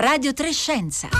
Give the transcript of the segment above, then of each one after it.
Radio Trescenza.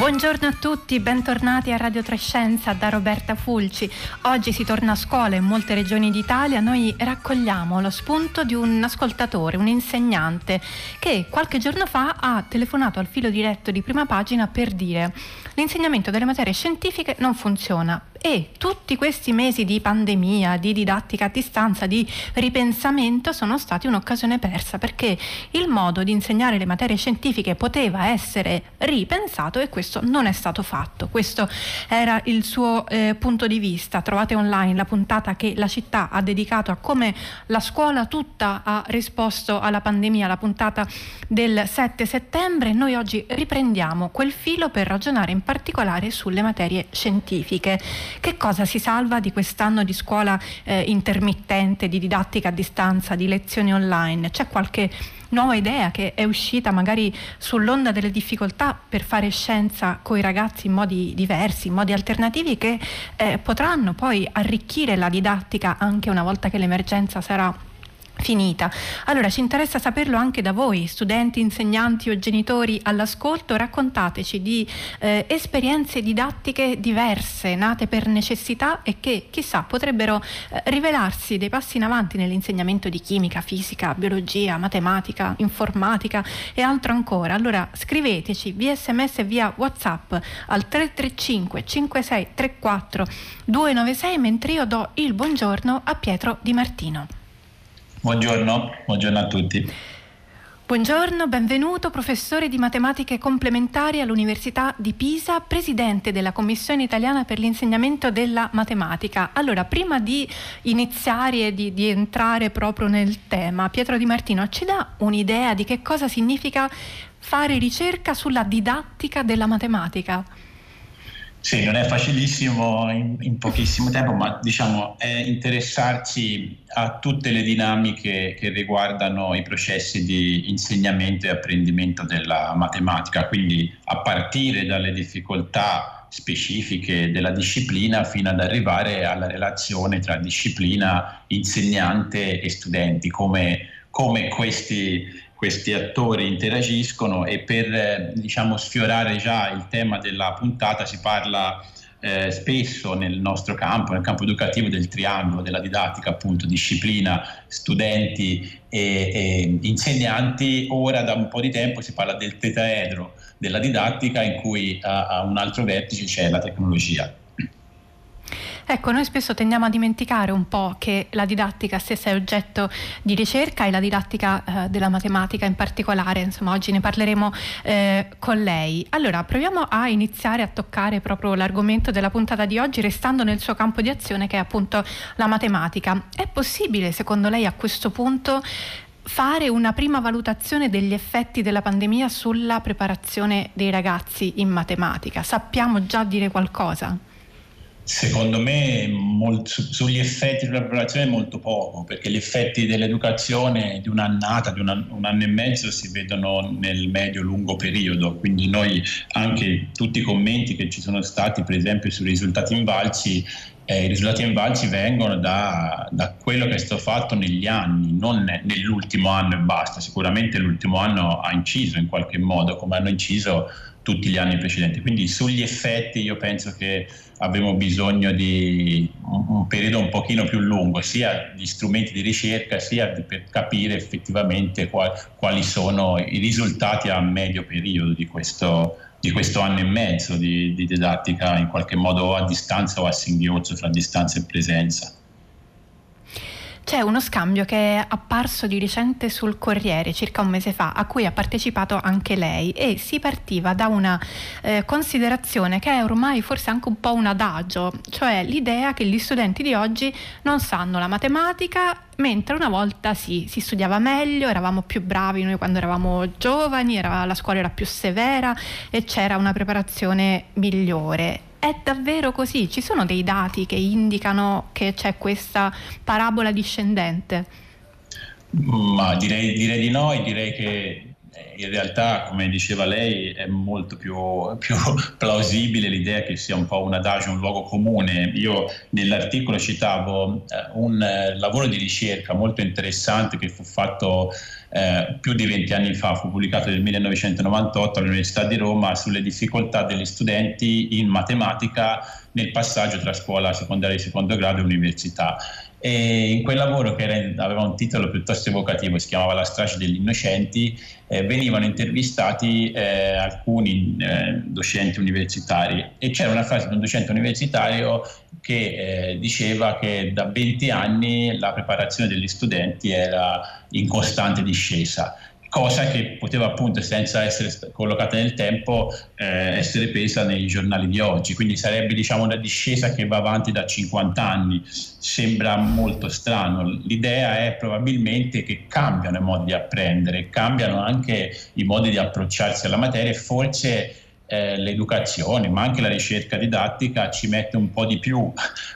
Buongiorno a tutti, bentornati a Radio Trescenza da Roberta Fulci. Oggi si torna a scuola in molte regioni d'Italia. Noi raccogliamo lo spunto di un ascoltatore, un insegnante, che qualche giorno fa ha telefonato al filo diretto di prima pagina per dire l'insegnamento delle materie scientifiche non funziona e tutti questi mesi di pandemia, di didattica a distanza, di ripensamento sono stati un'occasione persa perché il modo di insegnare le materie scientifiche poteva essere ripensato e questo non è stato fatto. Questo era il suo eh, punto di vista. Trovate online la puntata che la città ha dedicato a come la scuola tutta ha risposto alla pandemia, la puntata del 7 settembre. Noi oggi riprendiamo quel filo per ragionare in particolare sulle materie scientifiche. Che cosa si salva di quest'anno di scuola eh, intermittente, di didattica a distanza, di lezioni online? C'è qualche nuova idea che è uscita magari sull'onda delle difficoltà per fare scienza con i ragazzi in modi diversi, in modi alternativi che eh, potranno poi arricchire la didattica anche una volta che l'emergenza sarà finita. Allora ci interessa saperlo anche da voi, studenti, insegnanti o genitori all'ascolto, raccontateci di eh, esperienze didattiche diverse, nate per necessità e che chissà potrebbero eh, rivelarsi dei passi in avanti nell'insegnamento di chimica, fisica, biologia, matematica, informatica e altro ancora. Allora scriveteci via sms e via whatsapp al 335 5634 296 mentre io do il buongiorno a Pietro Di Martino. Buongiorno, buongiorno a tutti. Buongiorno, benvenuto professore di matematiche complementari all'Università di Pisa, presidente della Commissione italiana per l'insegnamento della matematica. Allora, prima di iniziare e di, di, entrare proprio nel tema, Pietro Di Martino ci dà un'idea di che cosa significa fare ricerca sulla didattica della matematica? Sì, non è facilissimo in, in, pochissimo tempo, ma diciamo è interessarsi a tutte le dinamiche che riguardano i processi di insegnamento e apprendimento della matematica, quindi a partire dalle difficoltà specifiche della disciplina fino ad arrivare alla relazione tra disciplina, insegnante e studenti, come, come questi questi attori interagiscono e per eh, diciamo, sfiorare già il tema della puntata si parla eh, spesso nel nostro campo, nel campo educativo del triangolo della didattica, appunto disciplina, studenti e, e insegnanti. Ora da un po' di tempo si parla del tetraedro della didattica in cui a, a un altro vertice c'è la tecnologia. Ecco, noi spesso tendiamo a dimenticare un po' che la didattica stessa è oggetto di ricerca e la didattica eh, della matematica in particolare, insomma oggi ne parleremo eh, con lei. Allora, proviamo a iniziare a toccare proprio l'argomento della puntata di oggi restando nel suo campo di azione che è appunto la matematica. È possibile secondo lei a questo punto fare una prima valutazione degli effetti della pandemia sulla preparazione dei ragazzi in matematica? Sappiamo già dire qualcosa? Secondo me molto, sugli effetti della preparazione molto poco, perché gli effetti dell'educazione di un'annata, di una, un anno e mezzo si vedono nel medio-lungo periodo, quindi noi anche tutti i commenti che ci sono stati per esempio sui risultati invalsi, eh, i risultati invalsi vengono da, da, quello che è stato fatto negli anni, non nell'ultimo anno e basta, sicuramente l'ultimo anno ha inciso in qualche modo come hanno inciso tutti gli anni precedenti, quindi sugli effetti io penso che avremo bisogno di un, un, periodo un pochino più lungo, sia di strumenti di ricerca, sia di, per capire effettivamente qual, quali sono i risultati a medio periodo di questo, di questo anno e mezzo di, di didattica in qualche modo a distanza o a singhiozzo tra distanza e presenza. C'è uno scambio che è apparso di recente sul Corriere circa un mese fa, a cui ha partecipato anche lei e si partiva da una eh, considerazione che è ormai forse anche un po' un adagio, cioè l'idea che gli studenti di oggi non sanno la matematica mentre una volta sì, si studiava meglio, eravamo più bravi noi quando eravamo giovani, era, la scuola era più severa e c'era una preparazione migliore. È davvero così? Ci sono dei dati che indicano che c'è questa parabola discendente? Ma direi, direi di no e direi che in realtà, come diceva lei, è molto più, più, plausibile l'idea che sia un po' un adagio, un luogo comune. Io nell'articolo citavo eh, un eh, lavoro di ricerca molto interessante che fu fatto eh, più di 20 anni fa, fu pubblicato nel 1998 all'Università di Roma sulle difficoltà degli studenti in matematica nel passaggio tra scuola secondaria di secondo grado e università. E in quel lavoro che era, aveva un titolo piuttosto evocativo, si chiamava La strage degli innocenti, eh, venivano intervistati eh, alcuni eh, docenti universitari. E c'era una frase di un docente universitario che eh, diceva che da 20 anni la preparazione degli studenti era in costante discesa cosa che poteva appunto senza essere collocata nel tempo eh, essere presa nei giornali di oggi, quindi sarebbe diciamo una discesa che va avanti da 50 anni, sembra molto strano, l'idea è probabilmente che cambiano i modi di apprendere, cambiano anche i modi di approcciarsi alla materia e forse eh, l'educazione, ma anche la ricerca didattica ci mette un po' di più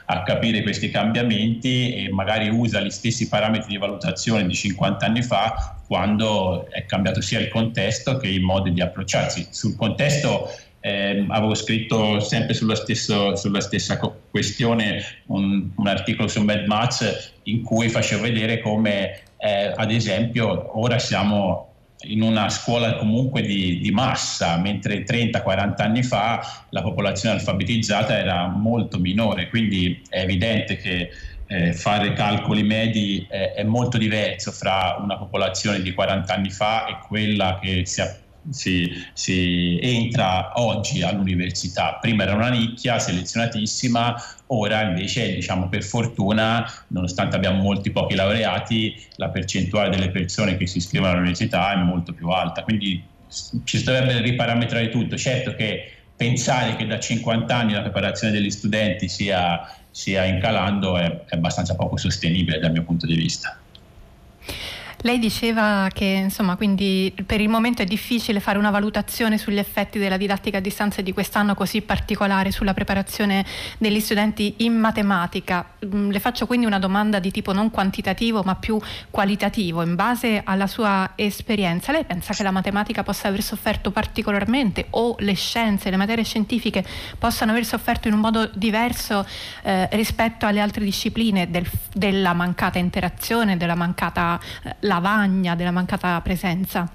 a capire questi cambiamenti e magari usa gli stessi parametri di valutazione di 50 anni fa quando è cambiato sia il contesto che i modi di approcciarsi. Sul contesto eh, avevo scritto sempre stesso, sulla stessa questione un, un, articolo su Mad Match in cui facevo vedere come eh, ad esempio ora siamo in una scuola comunque di, di massa, mentre 30-40 anni fa la popolazione alfabetizzata era molto minore, quindi è evidente che eh, fare calcoli medi eh, è molto diverso fra una popolazione di 40 anni fa e quella che si, si, si entra oggi all'università. Prima era una nicchia selezionatissima, ora invece diciamo per fortuna, nonostante abbiamo molti pochi laureati, la percentuale delle persone che si iscrivono all'università è molto più alta. Quindi ci dovrebbe riparametrare tutto. Certo che pensare che da 50 anni la preparazione degli studenti sia, sia incalando è, è abbastanza poco sostenibile dal mio punto di vista. Lei diceva che insomma, quindi per il momento è difficile fare una valutazione sugli effetti della didattica a distanza di quest'anno così particolare sulla preparazione degli studenti in matematica. Mm, le faccio quindi una domanda di tipo non quantitativo ma più qualitativo. In base alla sua esperienza, lei pensa che la matematica possa aver sofferto particolarmente o le scienze, le materie scientifiche possano aver sofferto in un modo diverso eh, rispetto alle altre discipline del, della mancata interazione, della mancata eh, lavagna, della mancata presenza?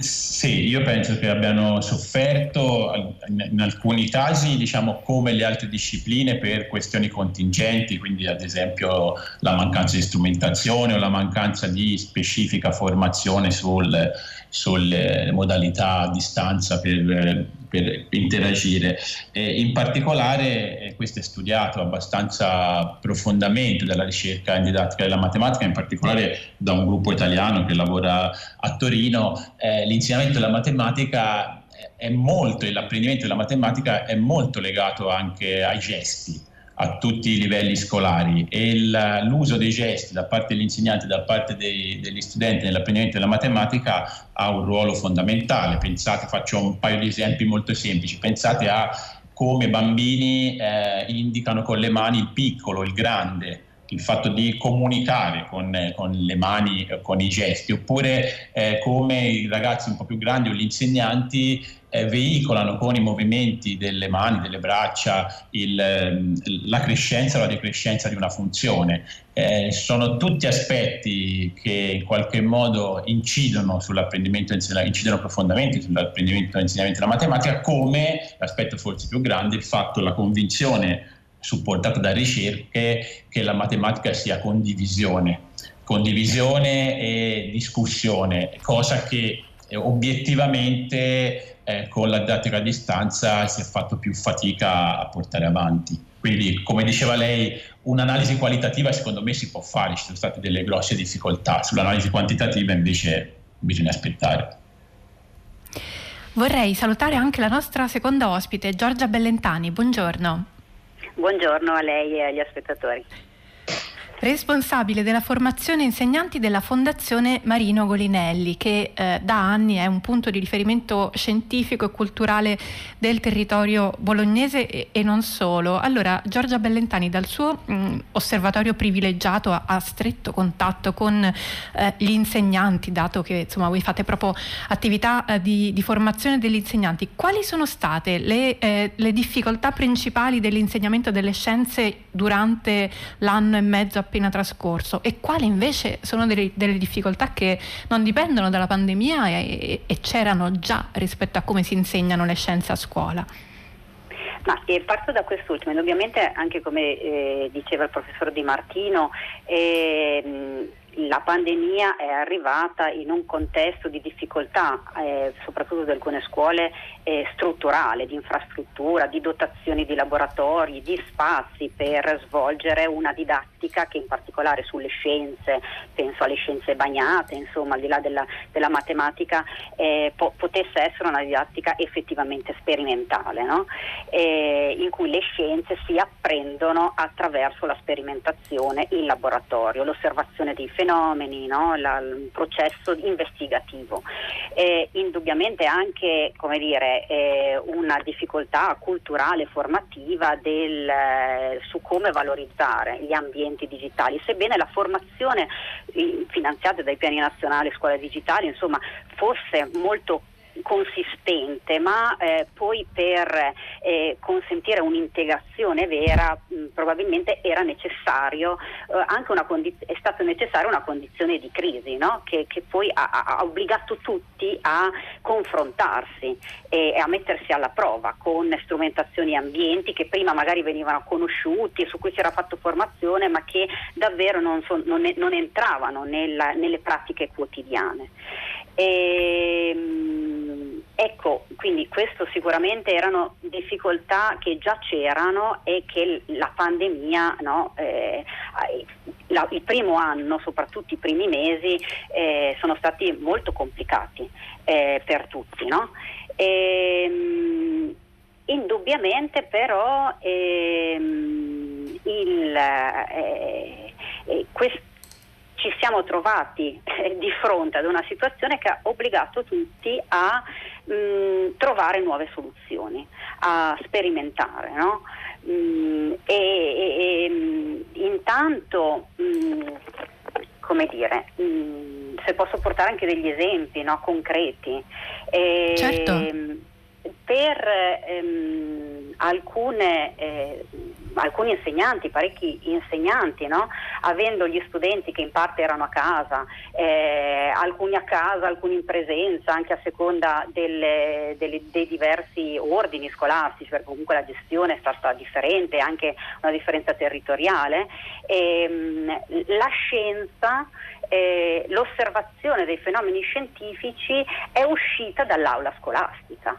Sì, io penso che abbiano sofferto in alcuni casi, diciamo, come le altre discipline per questioni contingenti, quindi ad esempio la mancanza di strumentazione o la mancanza di specifica formazione sul, sulle modalità a distanza per, per interagire. E in particolare eh, questo è studiato abbastanza profondamente dalla ricerca in didattica della matematica, in particolare da un gruppo italiano che lavora a Torino. Eh, l'insegnamento della matematica molto, l'apprendimento della matematica è molto legato anche ai gesti a tutti i livelli scolari. E il, l'uso dei gesti da parte degli insegnanti, da parte dei, degli studenti nell'apprendimento della matematica ha un ruolo fondamentale. Pensate, faccio un paio di esempi molto semplici, pensate a come bambini eh, indicano con le mani il piccolo, il grande, il fatto di comunicare con, con le mani, con i gesti, oppure eh, come i ragazzi un po' più grandi o gli insegnanti eh, veicolano con i movimenti delle mani, delle braccia, il, la crescenza o la decrescenza di una funzione. Eh, sono tutti aspetti che in qualche modo incidono sull'apprendimento, incidono profondamente sull'apprendimento e insegnamento della matematica, come l'aspetto forse più grande, il fatto, la convinzione supportata da ricerche che la matematica sia condivisione, condivisione e discussione, cosa che eh, obiettivamente eh, con la didattica a distanza si è fatto più fatica a portare avanti. Quindi, come diceva lei, un'analisi qualitativa secondo me si può fare, ci sono state delle grosse difficoltà, sull'analisi quantitativa invece bisogna aspettare. Vorrei salutare anche la nostra seconda ospite, Giorgia Bellentani. Buongiorno. Buongiorno a lei e agli aspettatori. Responsabile della formazione insegnanti della Fondazione Marino Golinelli, che eh, da anni è un punto di riferimento scientifico e culturale del territorio bolognese e, e non solo. Allora, Giorgia Bellentani dal suo mh, mm, osservatorio privilegiato ha, ha, stretto contatto con eh, gli insegnanti, dato che insomma voi fate proprio attività eh, di, di, formazione degli insegnanti. Quali sono state le, eh, le difficoltà principali dell'insegnamento delle scienze durante l'anno e mezzo trascorso e quali invece sono delle, delle difficoltà che non dipendono dalla pandemia e, e, c'erano già rispetto a come si insegnano le scienze a scuola? Ma, eh, parto da quest'ultimo, ovviamente anche come eh, diceva il professor Di Martino, eh, la pandemia è arrivata in un contesto di difficoltà, eh, soprattutto di alcune scuole, eh, strutturale, di infrastruttura, di dotazioni di laboratori, di spazi per svolgere una didattica che in particolare sulle scienze, penso alle scienze bagnate, insomma al di là della, della matematica, eh, po- potesse essere una didattica effettivamente sperimentale, no? Eh, in cui le scienze si apprendono attraverso la sperimentazione in laboratorio, l'osservazione dei fenomeni, no? la, il processo investigativo. Eh, indubbiamente anche dire, eh, una difficoltà culturale formativa del, eh, su come valorizzare gli ambienti digitali, sebbene la formazione eh, finanziata dai piani nazionali scuole digitali insomma, fosse molto consistente, ma eh, poi per eh, consentire un'integrazione vera mh, probabilmente era necessario eh, anche una condiz- è stata necessaria una condizione di crisi no? che, che, poi ha, ha, obbligato tutti a confrontarsi e, a mettersi alla prova con strumentazioni e ambienti che prima magari venivano conosciuti, su cui si era fatto formazione, ma che davvero non, so, non, non entravano nella, nelle pratiche quotidiane. E, ehm, ecco, quindi questo sicuramente erano difficoltà che già c'erano e che la pandemia, no, eh, la, il primo anno, soprattutto i primi mesi, eh, sono stati molto complicati eh, per tutti. No? E, ehm, indubbiamente però ehm, il, eh, eh, ci siamo trovati eh, di fronte ad una situazione che ha obbligato tutti a mh, mm, trovare nuove soluzioni, a sperimentare. No? Mh, mm, e, e, e, mm, intanto, mh, come dire, se posso portare anche degli esempi no, concreti. E, certo. Per ehm, alcune eh, alcuni insegnanti, parecchi insegnanti, no? avendo gli studenti che in parte erano a casa, eh, alcuni a casa, alcuni in presenza, anche a seconda delle, delle, dei diversi ordini scolastici, perché comunque la gestione è stata differente, anche una differenza territoriale. E, ehm, la scienza eh, l'osservazione dei fenomeni scientifici è uscita dall'aula scolastica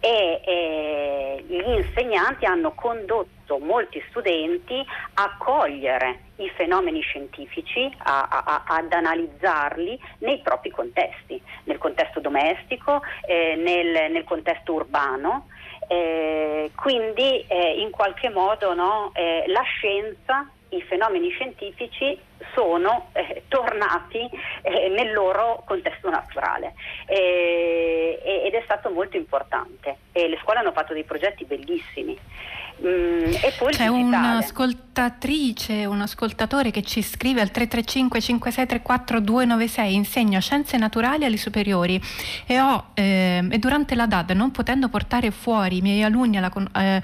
e eh, gli insegnanti hanno condotto molti studenti a cogliere i fenomeni scientifici, a, a, ad analizzarli nei propri contesti, nel contesto domestico, eh, nel, nel, contesto urbano. Eh, quindi eh, in qualche modo no, eh, la scienza i fenomeni scientifici sono eh, tornati eh, nel loro contesto naturale. Eh, ed è stato molto importante. E le scuole hanno fatto dei progetti bellissimi. Mm, C'è un'ascoltatrice, un ascoltatore che ci scrive al 335 5634 296 insegno scienze naturali alle superiori. E, ho, eh, e durante la DAD non potendo portare fuori i miei alunni alla, eh,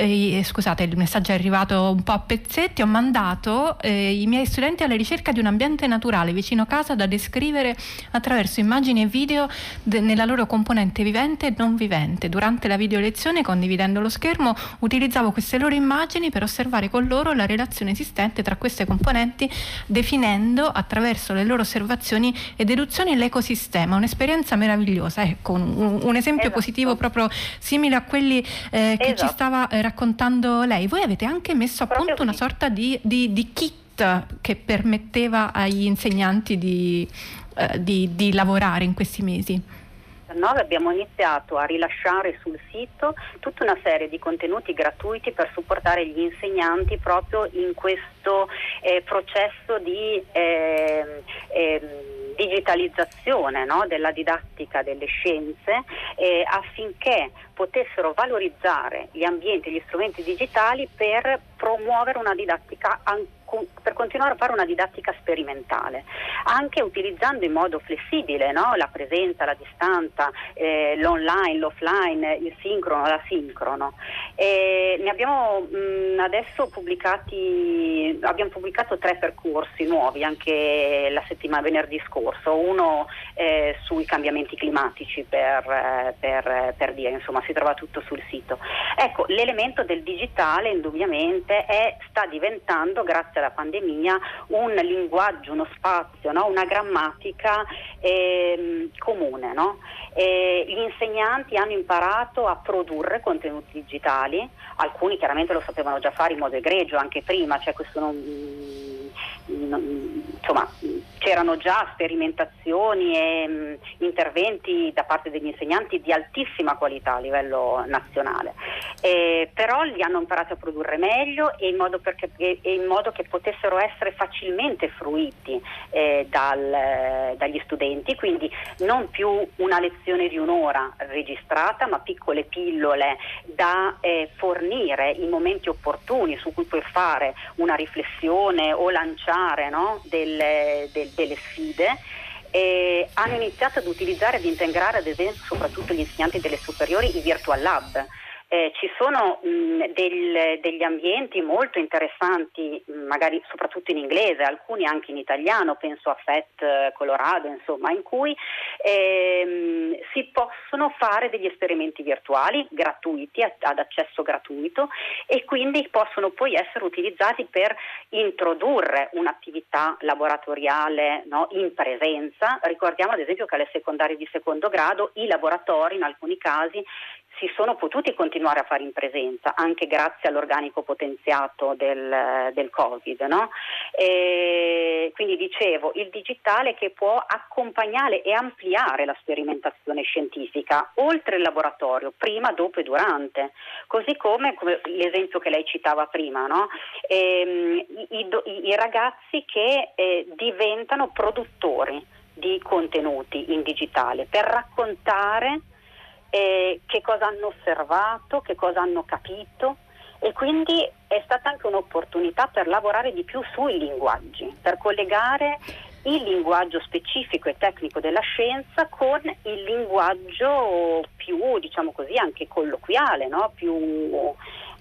eh, scusate, il messaggio è arrivato un po' a pezzetti, ho mandato eh, i miei studenti alla ricerca di un ambiente naturale vicino casa da descrivere attraverso immagini e video de- nella loro componente vivente e non vivente. Durante la video lezione, condividendo lo schermo, utilizzavo queste loro immagini per osservare con loro la relazione esistente tra queste componenti, definendo attraverso le loro osservazioni e deduzioni l'ecosistema. Un'esperienza meravigliosa, ecco, un, un esempio esatto. positivo proprio simile a quelli eh, che esatto. ci stava eh, raccontando lei, voi avete anche messo a punto una sorta di, di, di kit che permetteva agli insegnanti di, eh, di, di lavorare in questi mesi. 2019 abbiamo iniziato a rilasciare sul sito tutta una serie di contenuti gratuiti per supportare gli insegnanti proprio in questo eh, processo di eh, eh, digitalizzazione no, della didattica delle scienze eh, affinché potessero valorizzare gli ambienti e gli strumenti digitali per promuovere una didattica ancora per continuare a fare una didattica sperimentale, anche utilizzando in modo flessibile no? la presenza, la distanza, eh, l'online, l'offline, il sincrono, l'asincrono. E ne abbiamo mh, mm, adesso pubblicati, abbiamo pubblicato tre percorsi nuovi anche la settimana venerdì scorso, uno eh, sui cambiamenti climatici per, eh, per, per dire, insomma si trova tutto sul sito. Ecco, l'elemento del digitale indubbiamente è, sta diventando, grazie alla pandemia, un linguaggio, uno spazio, no? una grammatica eh, comune. No? gli insegnanti hanno imparato a produrre contenuti digitali, alcuni chiaramente lo sapevano già fare in modo egregio anche prima, cioè questo non, insomma, c'erano già sperimentazioni e mh, interventi da parte degli insegnanti di altissima qualità a livello nazionale, eh, però li hanno imparati a produrre meglio e in modo, perché, e in modo che potessero essere facilmente fruiti eh, dal, dagli studenti, quindi non più una lezione di un'ora registrata, ma piccole pillole da eh, fornire in momenti opportuni su cui puoi fare una riflessione o lanciare no, del, del delle sfide e hanno iniziato ad utilizzare e ad integrare ad esempio soprattutto gli insegnanti delle superiori i virtual lab eh, ci sono mh, del, degli ambienti molto interessanti, magari soprattutto in inglese, alcuni anche in italiano, penso a FET eh, Colorado, insomma, in cui ehm, si possono fare degli esperimenti virtuali gratuiti, ad accesso gratuito e quindi possono poi essere utilizzati per introdurre un'attività laboratoriale no, in presenza. Ricordiamo ad esempio che alle secondarie di secondo grado i laboratori in alcuni casi si sono potuti continuare a fare in presenza anche grazie all'organico potenziato del, del Covid. No? quindi dicevo, il digitale che può accompagnare e ampliare la sperimentazione scientifica oltre il laboratorio, prima, dopo e durante, così come, come l'esempio che lei citava prima, no? ehm, i, i, i, ragazzi che eh, diventano produttori di contenuti in digitale per raccontare eh, che cosa hanno osservato, che cosa hanno capito e quindi è stata anche un'opportunità per lavorare di più sui linguaggi, per collegare il linguaggio specifico e tecnico della scienza con il linguaggio più, diciamo così, anche colloquiale, no? più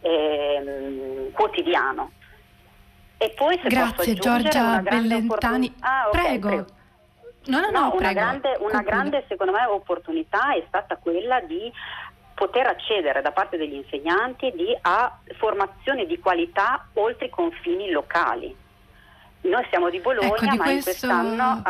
eh, quotidiano. E poi se Grazie Giorgia Bellentani. Ah, okay, prego. prego. No, no, no, no una, grande, una grande, secondo me, opportunità è stata quella di poter accedere da parte degli insegnanti di, a formazione di qualità oltre i confini locali. Noi siamo di Bologna, ecco, di ma questo... in quest'anno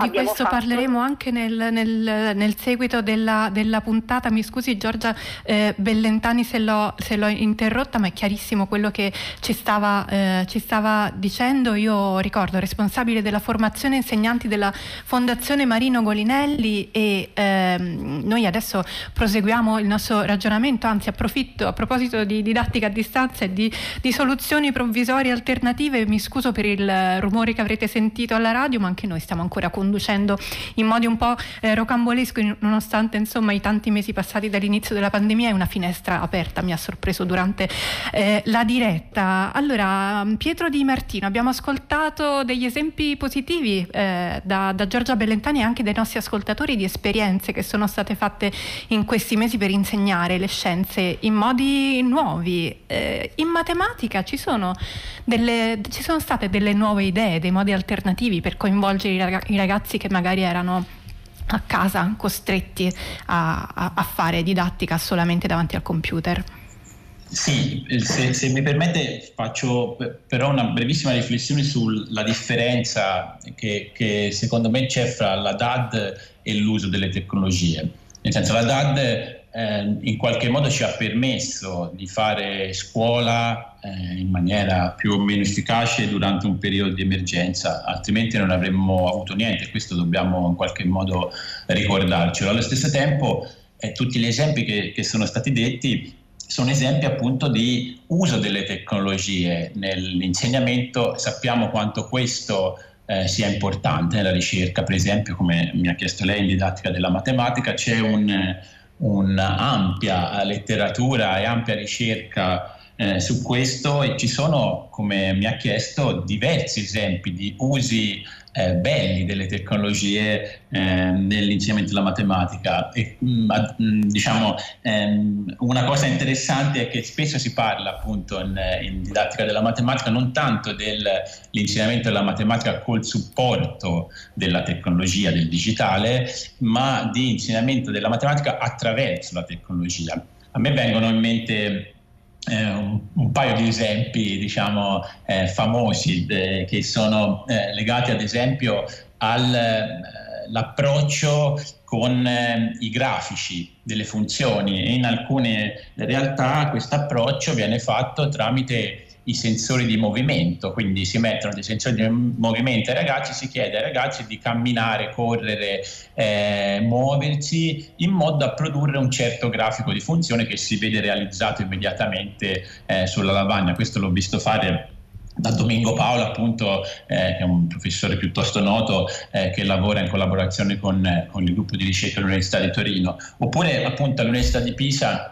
di questo fatto... parleremo anche nel, nel, nel seguito della, della, puntata. Mi scusi Giorgia eh, Bellentani se l'ho, se l'ho, interrotta, ma è chiarissimo quello che ci stava, eh, ci stava, dicendo. Io ricordo responsabile della formazione insegnanti della Fondazione Marino Golinelli e ehm, noi adesso proseguiamo il nostro ragionamento, anzi approfitto a proposito di didattica a distanza e di, di soluzioni provvisorie alternative. Mi scuso per il rumore che avrete sentito alla radio, ma anche noi stiamo ancora conducendo in modi un po' eh, rocamboleschi nonostante insomma i tanti mesi passati dall'inizio della pandemia è una finestra aperta, mi ha sorpreso durante eh, la diretta. Allora, Pietro Di Martino, abbiamo ascoltato degli esempi positivi eh, da, da Giorgia Bellentani e anche dai nostri ascoltatori di esperienze che sono state fatte in questi mesi per insegnare le scienze in modi nuovi. Eh, in matematica ci sono, delle, ci sono state delle nuove idee, dei modi alternativi per coinvolgere i, ragazzi che magari erano a casa costretti a, a, a fare didattica solamente davanti al computer. Sì, se, se, mi permette faccio però una brevissima riflessione sulla differenza che, che, secondo me c'è fra la DAD e l'uso delle tecnologie. Nel senso la DAD eh, in qualche modo ci ha permesso di fare scuola eh, in maniera più o meno efficace durante un periodo di emergenza, altrimenti non avremmo avuto niente, questo dobbiamo in qualche modo ricordarcelo. Allo stesso tempo eh, tutti gli esempi che, che sono stati detti sono esempi appunto di uso delle tecnologie nell'insegnamento, sappiamo quanto questo eh, sia importante nella ricerca, per esempio come mi ha chiesto lei in didattica della matematica c'è un, un'ampia letteratura e ampia ricerca eh, su questo e ci sono, come mi ha chiesto, diversi esempi di usi eh, belli delle tecnologie eh, nell'insegnamento della matematica. E, mh, mm, mm, diciamo, ehm, una cosa interessante è che spesso si parla appunto in, in didattica della matematica non tanto dell'insegnamento della matematica col supporto della tecnologia, del digitale, ma di insegnamento della matematica attraverso la tecnologia. A me vengono in mente eh, un, un, paio di esempi diciamo eh, famosi eh, che sono eh, legati ad esempio all'approccio eh, con eh, i grafici delle funzioni. E in alcune realtà questo approccio viene fatto tramite i sensori di movimento, quindi si mettono dei sensori di movimento ai ragazzi, si chiede ai ragazzi di camminare, correre, eh, muoversi in modo da produrre un certo grafico di funzione che si vede realizzato immediatamente eh, sulla lavagna. Questo l'ho visto fare da Domingo Paolo, appunto, eh, che è un professore piuttosto noto eh, che lavora in collaborazione con, eh, con il gruppo di ricerca dell'Università di Torino, oppure appunto all'Università di Pisa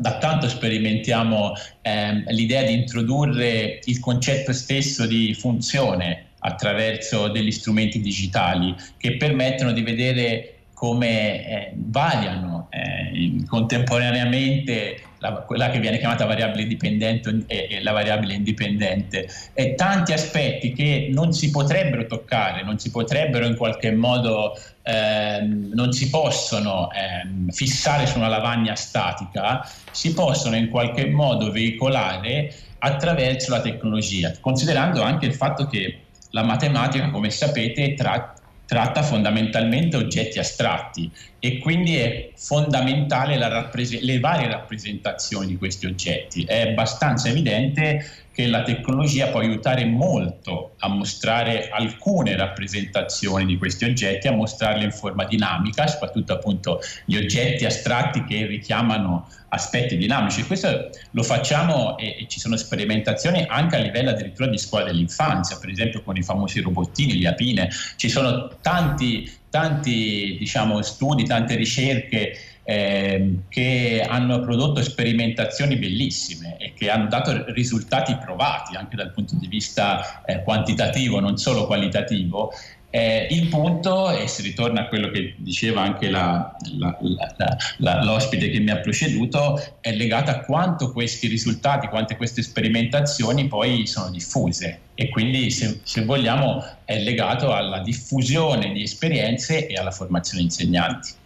da tanto sperimentiamo ehm, l'idea di introdurre il concetto stesso di funzione attraverso degli strumenti digitali che permettono di vedere come eh, variano eh, contemporaneamente la, quella che viene chiamata variabile dipendente e, e, la variabile indipendente. E tanti aspetti che non si potrebbero toccare, non si potrebbero in qualche modo, ehm, non si possono ehm, fissare su una lavagna statica, si possono in qualche modo veicolare attraverso la tecnologia, considerando anche il fatto che la matematica, come sapete, tratta tratta fondamentalmente oggetti astratti e quindi è fondamentale rappres- le varie rappresentazioni di questi oggetti. È abbastanza evidente che la tecnologia può aiutare molto a mostrare alcune rappresentazioni di questi oggetti, a mostrarle in forma dinamica, soprattutto appunto gli oggetti astratti che richiamano aspetti dinamici. Questo lo facciamo e, e, ci sono sperimentazioni anche a livello addirittura di scuola dell'infanzia, per esempio con i famosi robottini, gli apine. Ci sono tanti, tanti diciamo, studi, tante ricerche eh, che hanno prodotto sperimentazioni bellissime e che hanno dato risultati provati anche dal punto di vista eh, quantitativo, non solo qualitativo, eh, il punto, e si ritorna a quello che diceva anche la, la, la, l'ospite che mi ha preceduto, è legato a quanto questi risultati, quante queste sperimentazioni poi sono diffuse e quindi se, se vogliamo è legato alla diffusione di esperienze e alla formazione insegnanti.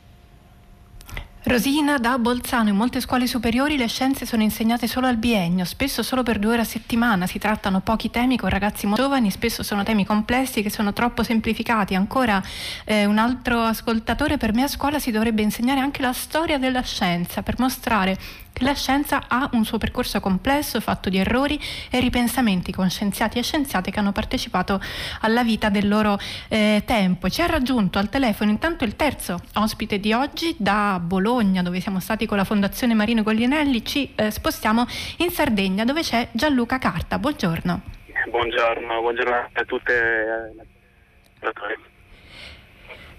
Rosina, da Bolzano in molte scuole superiori le scienze sono insegnate solo al biennio, spesso solo per due ore a settimana, si trattano pochi temi con ragazzi molto giovani, spesso sono temi complessi che sono troppo semplificati. Ancora eh, un altro ascoltatore, per me a scuola si dovrebbe insegnare anche la storia della scienza per mostrare che la scienza ha un suo percorso complesso, fatto di errori e ripensamenti con scienziati e scienziate che hanno partecipato alla vita del loro eh, tempo. Ci ha raggiunto al telefono intanto il terzo ospite di oggi da Bologna, dove siamo stati con la Fondazione Marino Gollinelli, ci eh, spostiamo in Sardegna, dove c'è Gianluca Carta. Buongiorno. Buongiorno, buongiorno a tutte. Eh,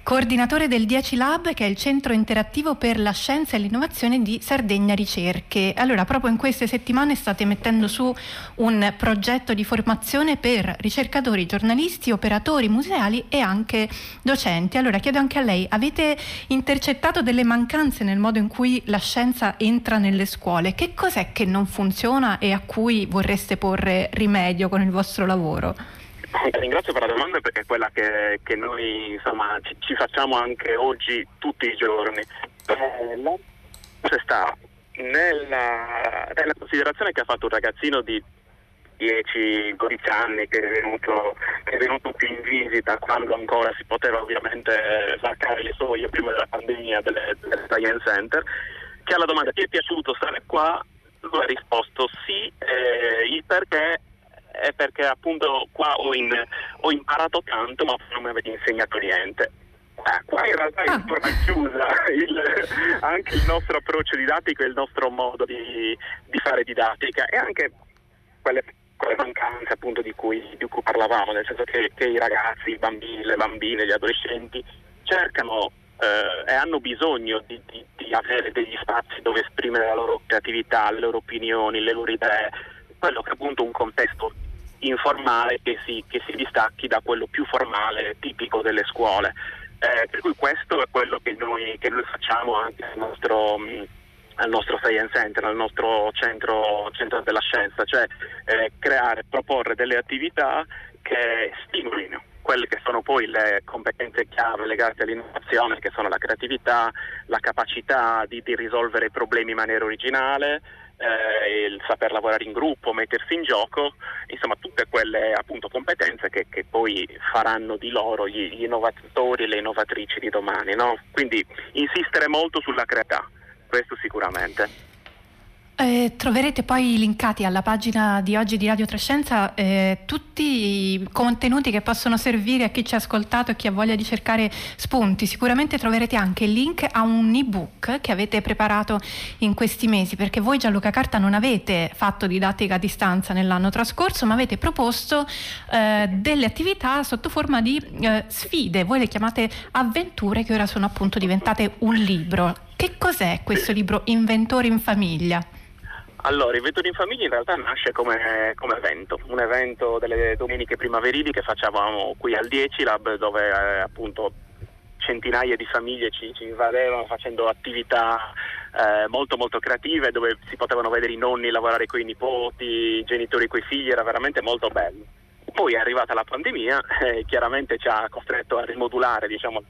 coordinatore del 10 Lab, che è il centro interattivo per la scienza e l'innovazione di Sardegna Ricerche. Allora, proprio in queste settimane state mettendo su un progetto di formazione per ricercatori, giornalisti, operatori museali e anche docenti. Allora, chiedo anche a lei, avete intercettato delle mancanze nel modo in cui la scienza entra nelle scuole? Che cos'è che non funziona e a cui vorreste porre rimedio con il vostro lavoro? Ringrazio per la domanda perché è quella che, che noi insomma, ci, ci, facciamo anche oggi tutti i giorni. Eh, la sta nella, nella, considerazione che ha fatto un ragazzino di 10-12 anni che è, venuto, che è venuto qui in visita quando ancora si poteva ovviamente varcare le soglie prima della pandemia delle, delle Science Center che alla domanda ti è piaciuto stare qua, lui ha risposto sì, eh, perché è perché appunto qua ho, in, ho imparato tanto ma non mi avete insegnato niente. Qua in realtà è un po' chiusa il, anche il nostro approccio didattico e il nostro modo di, di fare didattica. E anche quelle, quelle mancanze appunto di cui, di cui, parlavamo, nel senso che, che, i ragazzi, i bambini, le bambine, gli adolescenti cercano eh, e hanno bisogno di, di, avere degli spazi dove esprimere la loro creatività, le loro opinioni, le loro idee, quello che appunto un contesto informale che si, che si distacchi da quello più formale tipico delle scuole. Eh, per cui questo è quello che noi, che noi facciamo anche nel nostro, mh, al nostro Science Center, al nostro centro, centro della scienza, cioè eh, creare, proporre delle attività che stimolino quelle che sono poi le competenze chiave legate all'innovazione, che sono la creatività, la capacità di, di risolvere problemi in maniera originale, eh, il saper lavorare in gruppo, mettersi in gioco, insomma tutte quelle appunto, competenze che, che, poi faranno di loro gli, gli innovatori e le innovatrici di domani. No? Quindi insistere molto sulla creatività, questo sicuramente. Eh, troverete poi linkati alla pagina di oggi di Radio Trescenza eh, tutti i contenuti che possono servire a chi ci ha ascoltato e chi ha voglia di cercare spunti. Sicuramente troverete anche il link a un ebook che avete preparato in questi mesi, perché voi Gianluca Carta non avete fatto didattica a distanza nell'anno trascorso, ma avete proposto eh, delle attività sotto forma di eh, sfide. Voi le chiamate avventure che ora sono appunto diventate un libro. Che cos'è questo libro Inventori in famiglia? Allora, il Vettori in Famiglia in realtà nasce come, come, evento, un evento delle domeniche primaverili che facevamo qui al 10 Lab dove eh, appunto centinaia di famiglie ci, ci invadevano facendo attività eh, molto molto creative dove si potevano vedere i nonni lavorare con i nipoti, i genitori con i figli, era veramente molto bello. Poi è arrivata la pandemia e eh, chiaramente ci ha costretto a rimodulare diciamo,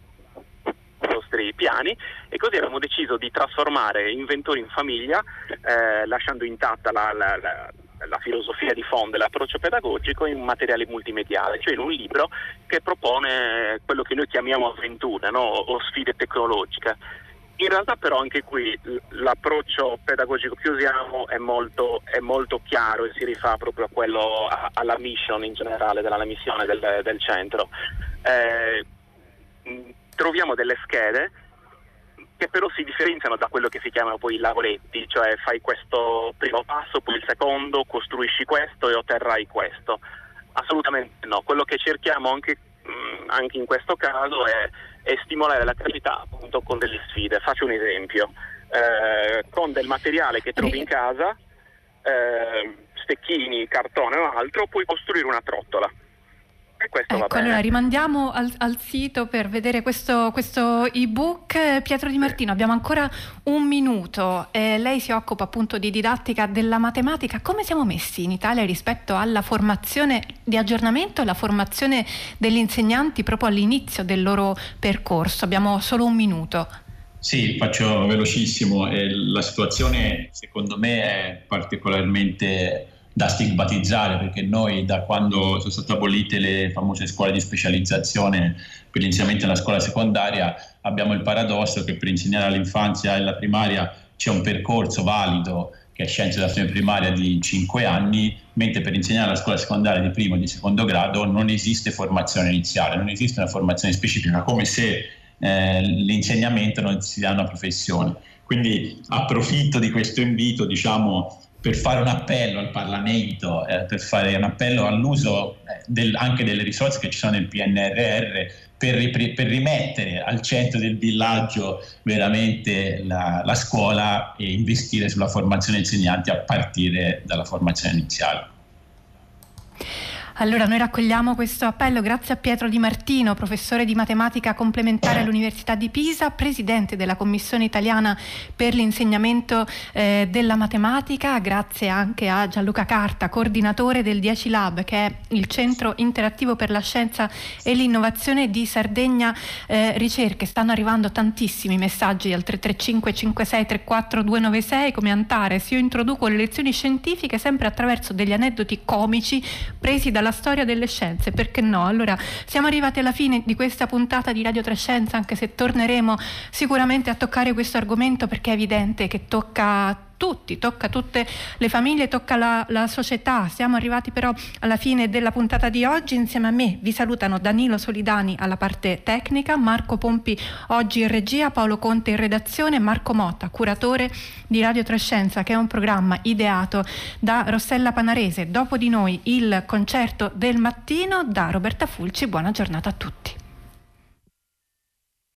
i nostri piani e così abbiamo deciso di trasformare Inventori in famiglia eh, lasciando intatta la, la, la la filosofia di fondo e l'approccio pedagogico in un materiale multimediale, cioè in un libro che propone quello che noi chiamiamo avventure no? o sfide tecnologiche. In realtà però anche qui l'approccio pedagogico che usiamo è molto, è molto chiaro e si rifà proprio a quello, a, alla mission in generale, alla missione del, del centro. Eh, troviamo delle schede che però si differenziano da quello che si chiamano poi i lavoretti, cioè fai questo primo passo, poi il secondo, costruisci questo e otterrai questo. Assolutamente no, quello che cerchiamo anche, mm, anche in questo caso è, è, stimolare la creatività appunto con delle sfide. Faccio un esempio, eh, con del materiale che trovi in casa, eh, stecchini, cartone o altro, puoi costruire una trottola ecco, allora rimandiamo al, al, sito per vedere questo, questo, ebook. Pietro Di Martino, abbiamo ancora un minuto. Eh, lei si occupa appunto di didattica della matematica. Come siamo messi in Italia rispetto alla formazione di aggiornamento e la formazione degli insegnanti proprio all'inizio del loro percorso? Abbiamo solo un minuto. Sì, faccio velocissimo. Eh, la situazione secondo me è particolarmente da stigmatizzare perché noi da quando sono state abolite le famose scuole di specializzazione per l'insegnamento nella scuola secondaria abbiamo il paradosso che per insegnare all'infanzia e alla primaria c'è un percorso valido che è scienze della primaria di 5 anni, mentre per insegnare alla scuola secondaria di primo e di secondo grado non esiste formazione iniziale, non esiste una formazione specifica, come se eh, l'insegnamento non sia una professione. Quindi approfitto di questo invito, diciamo, per fare un appello al Parlamento, eh, per fare un appello all'uso eh, del, anche delle risorse che ci sono nel PNRR per, per rimettere al centro del villaggio veramente la, la scuola e investire sulla formazione insegnanti a partire dalla formazione iniziale. Allora noi raccogliamo questo appello grazie a Pietro Di Martino, professore di matematica complementare all'Università di Pisa, presidente della Commissione italiana per l'insegnamento eh, della matematica, grazie anche a Gianluca Carta, coordinatore del 10 Lab, che è il centro interattivo per la scienza e l'innovazione di Sardegna eh, Ricerche. Stanno arrivando tantissimi messaggi al 335 5634 296 come Antares. Io introduco le lezioni scientifiche sempre attraverso degli aneddoti comici presi dalla la storia delle scienze, perché no? Allora siamo arrivati alla fine di questa puntata di Radio Trescenza, anche se torneremo sicuramente a toccare questo argomento perché è evidente che tocca tutti, tocca tutte le famiglie, tocca la, la, società. Siamo arrivati però alla fine della puntata di oggi. Insieme a me vi salutano Danilo Solidani alla parte tecnica, Marco Pompi oggi in regia, Paolo Conte in redazione, Marco Motta, curatore di Radio Trescenza, che è un programma ideato da Rossella Panarese. Dopo di noi il concerto del mattino da Roberta Fulci. Buona giornata a tutti.